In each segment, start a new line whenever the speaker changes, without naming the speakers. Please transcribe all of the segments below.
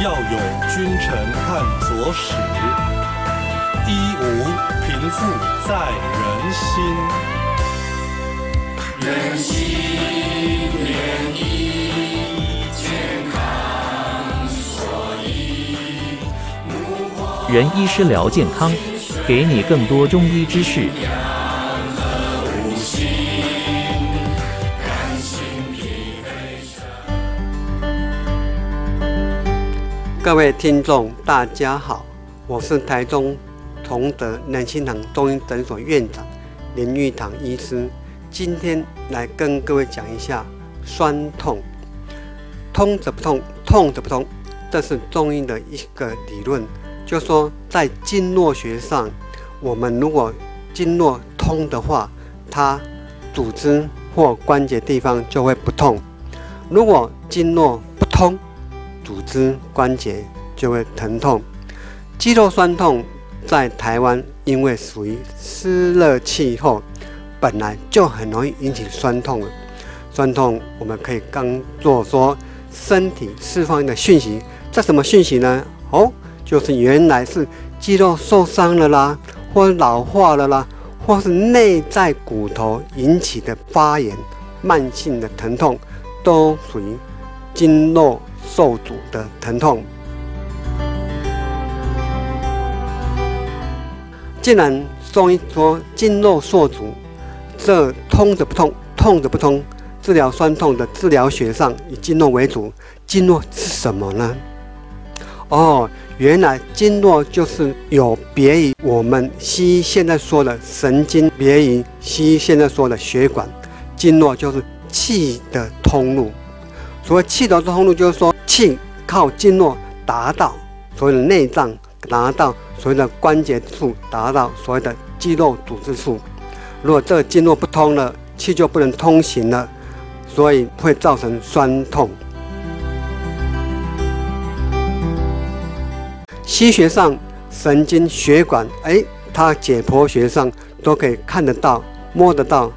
要有君臣看佐使，一无贫富在人心。
人心连意，健康所依。
仁医师聊健康，给你更多中医知识。
各位听众，大家好，我是台中同德南心堂中医诊所院长林玉堂医师，今天来跟各位讲一下酸痛，通则不痛，痛则不通，这是中医的一个理论，就说在经络学上，我们如果经络通的话，它组织或关节地方就会不痛；如果经络不通，组织关节就会疼痛，肌肉酸痛在台湾因为属于湿热气候，本来就很容易引起酸痛了。酸痛我们可以当做说身体释放的讯息，这什么讯息呢？哦，就是原来是肌肉受伤了啦，或老化了啦，或是内在骨头引起的发炎、慢性的疼痛，都属于经络。受阻的疼痛，既然中医说经络受阻，这通则不通，痛则不通。治疗酸痛的治疗学上以经络为主，经络是什么呢？哦，原来经络就是有别于我们西医现在说的神经，别于西医现在说的血管，经络就是气的通路。所谓气的通路，就是说。气靠经络达到所谓的内脏，达到所谓的关节处，达到所谓的肌肉组织处。如果这个经络不通了，气就不能通行了，所以会造成酸痛。西学上神经血管，哎，它解剖学上都可以看得到、摸得到，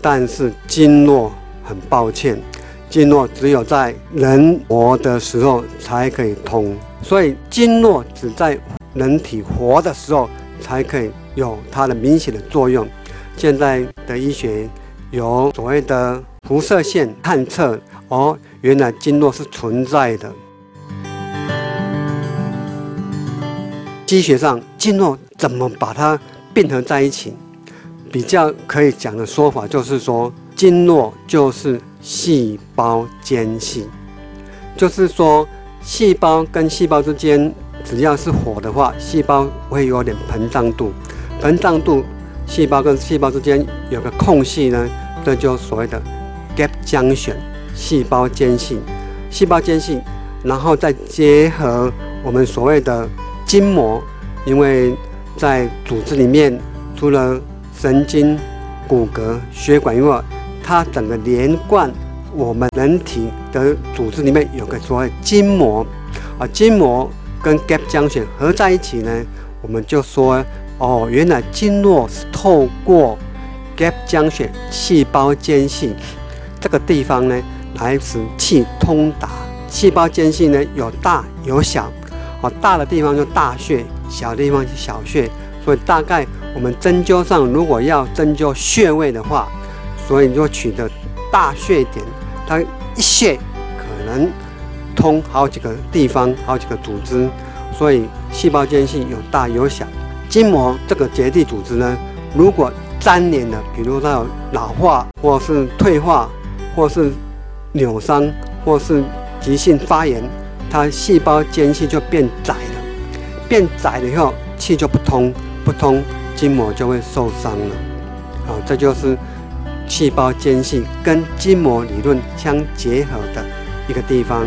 但是经络很抱歉。经络只有在人活的时候才可以通，所以经络只在人体活的时候才可以有它的明显的作用。现在的医学有所谓的辐射线探测，哦，原来经络是存在的。医学上经络怎么把它并合在一起？比较可以讲的说法就是说，经络就是。细胞间隙，就是说，细胞跟细胞之间，只要是火的话，细胞会有点膨胀度。膨胀度，细胞跟细胞之间有个空隙呢，这就所谓的 gap 间隙细胞间隙。细胞间隙，然后再结合我们所谓的筋膜，因为在组织里面，除了神经、骨骼、血管以外，它整个连贯我们人体的组织里面有个所谓筋膜啊，筋膜跟 gap 浆血合在一起呢，我们就说哦，原来经络是透过 gap 浆血细胞间隙这个地方呢来使气通达。细胞间隙呢有大有小，啊，大的地方就大穴，小的地方是小穴。所以大概我们针灸上如果要针灸穴位的话。所以你就取得大穴点，它一穴可能通好几个地方、好几个组织，所以细胞间隙有大有小。筋膜这个结缔组织呢，如果粘连了，比如它有老化，或是退化，或是扭伤，或是急性发炎，它细胞间隙就变窄了。变窄了以后，气就不通，不通，筋膜就会受伤了。好，这就是。细胞间隙跟筋膜理论相结合的一个地方，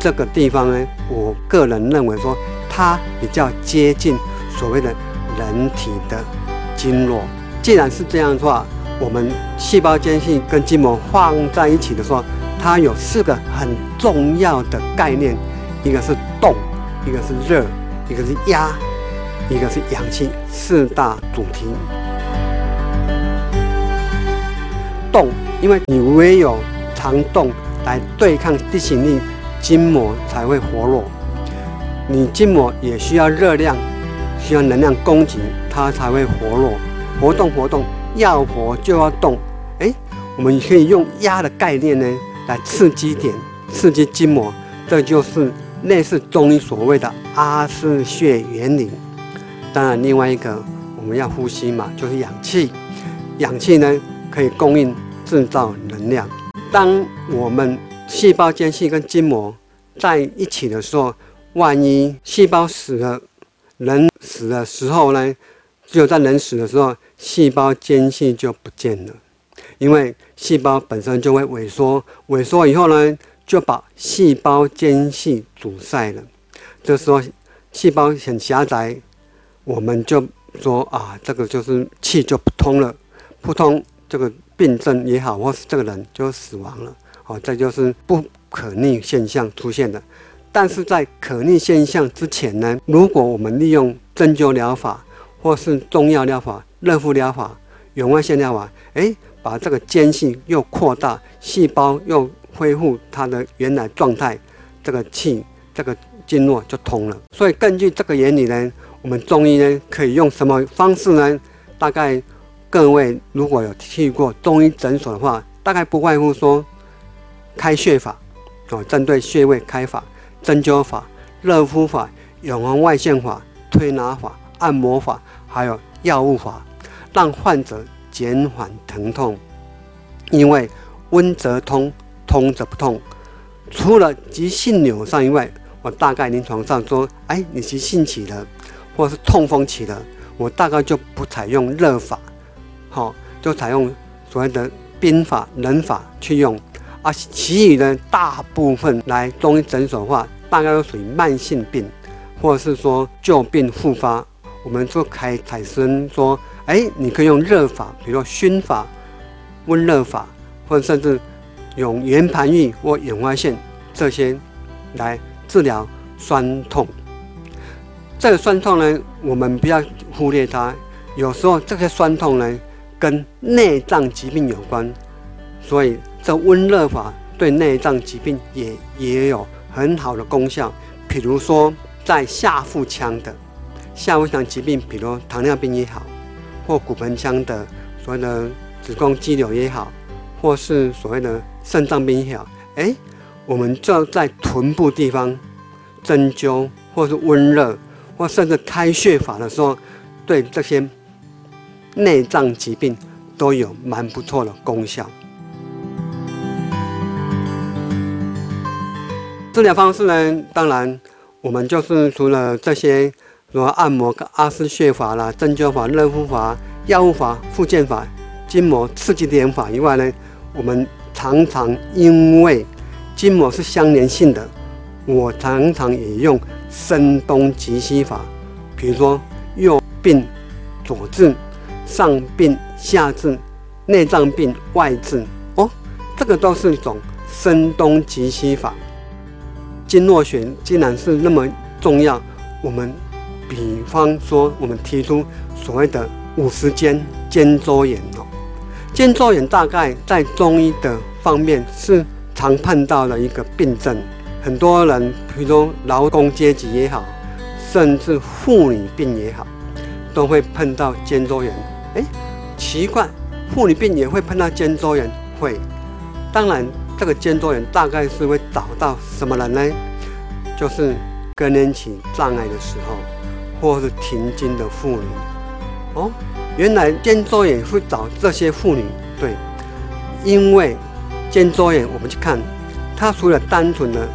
这个地方呢，我个人认为说它比较接近所谓的人体的经络。既然是这样的话，我们细胞间隙跟筋膜放在一起的时候，它有四个很重要的概念：一个是动，一个是热，一个是压，一个是氧气，四大主题。动，因为你唯有常动来对抗地心力，筋膜才会活络。你筋膜也需要热量，需要能量供给，它才会活络，活动活动，要活就要动。哎，我们可以用压的概念呢，来刺激点，刺激筋膜，这就是类似中医所谓的阿是穴原理。当然，另外一个我们要呼吸嘛，就是氧气，氧气呢可以供应制造能量。当我们细胞间隙跟筋膜在一起的时候，万一细胞死了，人死的时候呢，只有在人死的时候，细胞间隙就不见了，因为细胞本身就会萎缩，萎缩以后呢，就把细胞间隙阻塞了。这时候细胞很狭窄，我们就说啊，这个就是气就不通了，不通这个病症也好，或是这个人就死亡了。好，这就是不可逆现象出现的。但是在可逆现象之前呢，如果我们利用针灸疗法，或是中药疗法、热敷疗法、远外线疗法，哎，把这个间隙又扩大，细胞又恢复它的原来状态，这个气、这个经络就通了。所以根据这个原理呢，我们中医呢可以用什么方式呢？大概各位如果有去过中医诊所的话，大概不外乎说开穴法，哦，针对穴位开法。针灸法、热敷法、永红外线法、推拿法、按摩法，还有药物法，让患者减缓疼痛。因为温则通，通则不痛。除了急性扭伤以外，我大概临床上说，哎，你急性起了，或是痛风起了，我大概就不采用热法，好，就采用所谓的冰法、冷法去用。啊，其余的大部分来中医诊所的话，大概都属于慢性病，或者是说旧病复发。我们就开产生说，哎，你可以用热法，比如说熏法、温热法，或者甚至用圆盘浴或眼花线这些来治疗酸痛。这个酸痛呢，我们不要忽略它。有时候这些酸痛呢，跟内脏疾病有关，所以。这温热法对内脏疾病也也有很好的功效，比如说在下腹腔的下腹腔疾病，比如糖尿病也好，或骨盆腔的所谓的子宫肌瘤也好，或是所谓的肾脏病也好，哎，我们就在臀部地方针灸，或是温热，或甚至开穴法的时候，对这些内脏疾病都有蛮不错的功效。治疗方式呢？当然，我们就是除了这些，如按摩、阿斯穴法啦、针灸法、热敷法、药物法、复健法、筋膜刺激点法以外呢，我们常常因为筋膜是相连性的，我常常也用声东击西法，比如说右病左治，上病下治，内脏病外治。哦，这个都是一种声东击西法。经络学既然是那么重要，我们比方说，我们提出所谓的五十肩肩周炎哦，肩周炎大概在中医的方面是常碰到的一个病症，很多人，比如说劳工阶级也好，甚至妇女病也好，都会碰到肩周炎。哎，奇怪，妇女病也会碰到肩周炎？会，当然。这个肩周炎大概是会找到什么人呢？就是更年期障碍的时候，或是停经的妇女。哦，原来肩周炎会找这些妇女。对，因为肩周炎，我们去看，它除了单纯的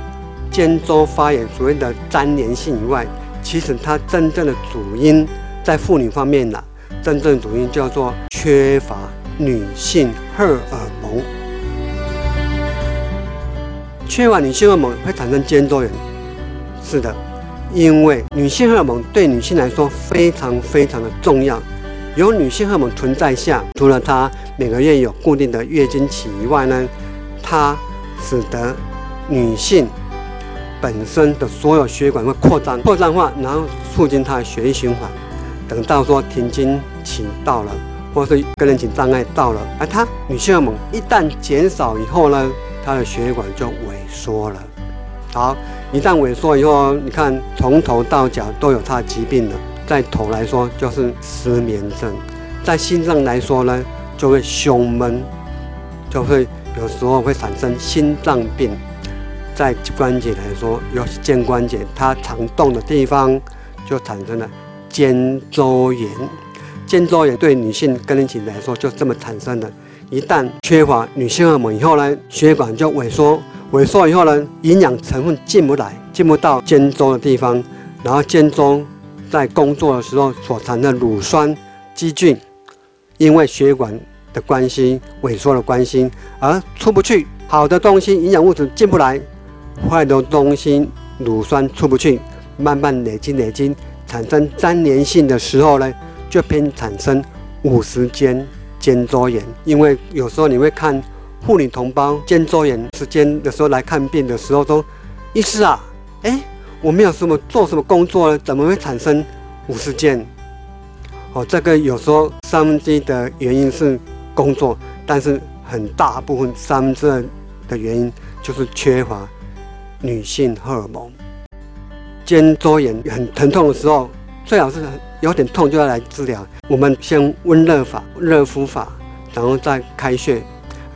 肩周发炎所谓的粘连性以外，其实它真正的主因在妇女方面呢，真正主因叫做缺乏女性荷尔蒙。缺乏女性荷尔蒙会产生肩周炎，是的，因为女性荷尔蒙对女性来说非常非常的重要。有女性荷尔蒙存在下，除了她每个月有固定的月经期以外呢，它使得女性本身的所有血管会扩张，扩张化，然后促进她的血液循环。等到说停经情到了，或是更年期障碍到了，而他女性荷尔蒙一旦减少以后呢？它的血管就萎缩了。好，一旦萎缩以后，你看从头到脚都有它的疾病了。在头来说就是失眠症，在心脏来说呢就会胸闷，就会有时候会产生心脏病。在关节来说，尤其肩关节它常动的地方，就产生了肩周炎。肩周炎对女性更年期来说就这么产生的。一旦缺乏女性荷尔蒙以后呢，血管就萎缩，萎缩以后呢，营养成分进不来，进不到肩周的地方，然后肩周。在工作的时候所产生的乳酸积聚，因为血管的关系、萎缩的关系而出不去，好的东西、营养物质进不来，坏的东西、乳酸出不去，慢慢累积累积，产生粘连性的时候呢，就偏产生五十肩肩周炎。因为有时候你会看妇女同胞肩周炎时间的时候来看病的时候说：“医师啊，哎。”我没有什么做什么工作呢？怎么会产生五十件？哦，这个有时候三分之一的原因是工作，但是很大部分三分之二的原因就是缺乏女性荷尔蒙。肩周炎很疼痛的时候，最好是有点痛就要来治疗。我们先温热法、热敷法，然后再开穴。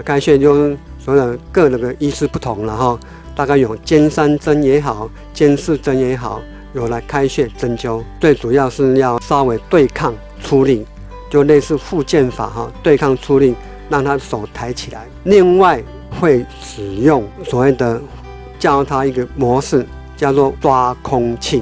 开穴就所有的个人的医师不同了哈。大概有肩三针也好，肩四针也好，有来开穴针灸，最主要是要稍微对抗出力，就类似复健法哈，对抗出力，让他手抬起来。另外会使用所谓的教他一个模式，叫做抓空气。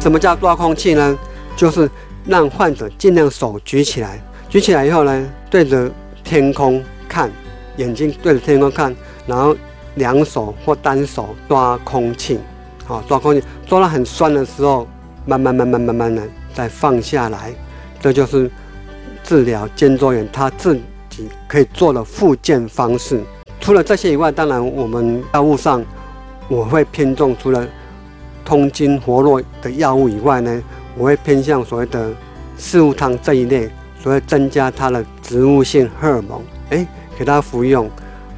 什么叫抓空气呢？就是让患者尽量手举起来，举起来以后呢，对着天空看。眼睛对着天空看，然后两手或单手抓空气，好抓空气，抓到很酸的时候，慢慢慢慢慢慢的再放下来，这就是治疗肩周炎他自己可以做的复健方式。除了这些以外，当然我们药物上我会偏重除了通经活络的药物以外呢，我会偏向所谓的四物汤这一类，所以增加它的植物性荷尔蒙。哎。给它服用，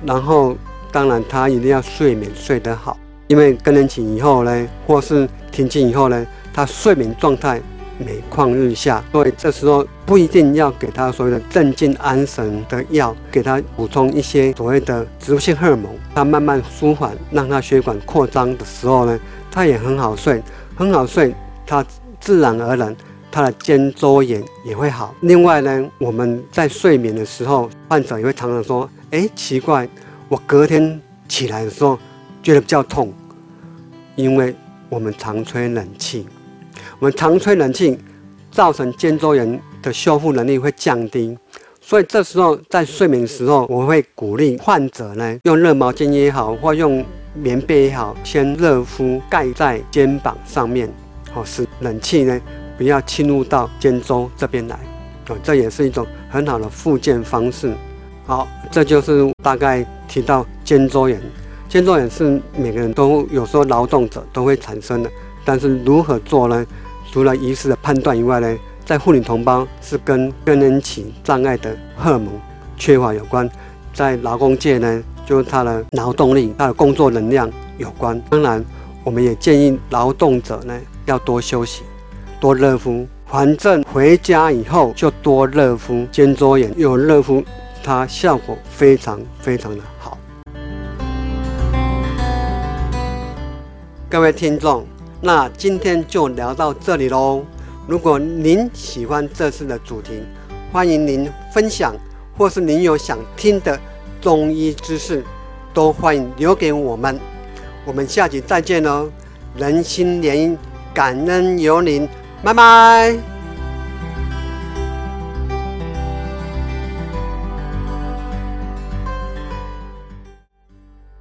然后当然它一定要睡眠睡得好，因为更年期以后呢，或是停经以后呢，他睡眠状态每况日下，所以这时候不一定要给他所谓的镇静安神的药，给他补充一些所谓的植物性荷尔蒙，他慢慢舒缓，让他血管扩张的时候呢，他也很好睡，很好睡，他自然而然。他的肩周炎也会好。另外呢，我们在睡眠的时候，患者也会常常说：“哎，奇怪，我隔天起来的时候觉得比较痛，因为我们常吹冷气，我们常吹冷气造成肩周炎的修复能力会降低。所以这时候在睡眠的时候，我会鼓励患者呢，用热毛巾也好，或用棉被也好，先热敷盖在肩膀上面，好使冷气呢。”不要侵入到肩周这边来，哦，这也是一种很好的复健方式。好，这就是大概提到肩周炎。肩周炎是每个人都有时候劳动者都会产生的，但是如何做呢？除了医师的判断以外呢，在妇女同胞是跟更年期障碍的荷尔蒙缺乏有关，在劳工界呢，就是他的劳动力、他的工作能量有关。当然，我们也建议劳动者呢要多休息。多热敷，反正回家以后就多热敷。肩周炎有热敷，它效果非常非常的好。各位听众，那今天就聊到这里喽。如果您喜欢这次的主题，欢迎您分享，或是您有想听的中医知识，都欢迎留给我们。我们下集再见喽！人心连，感恩有您。拜拜。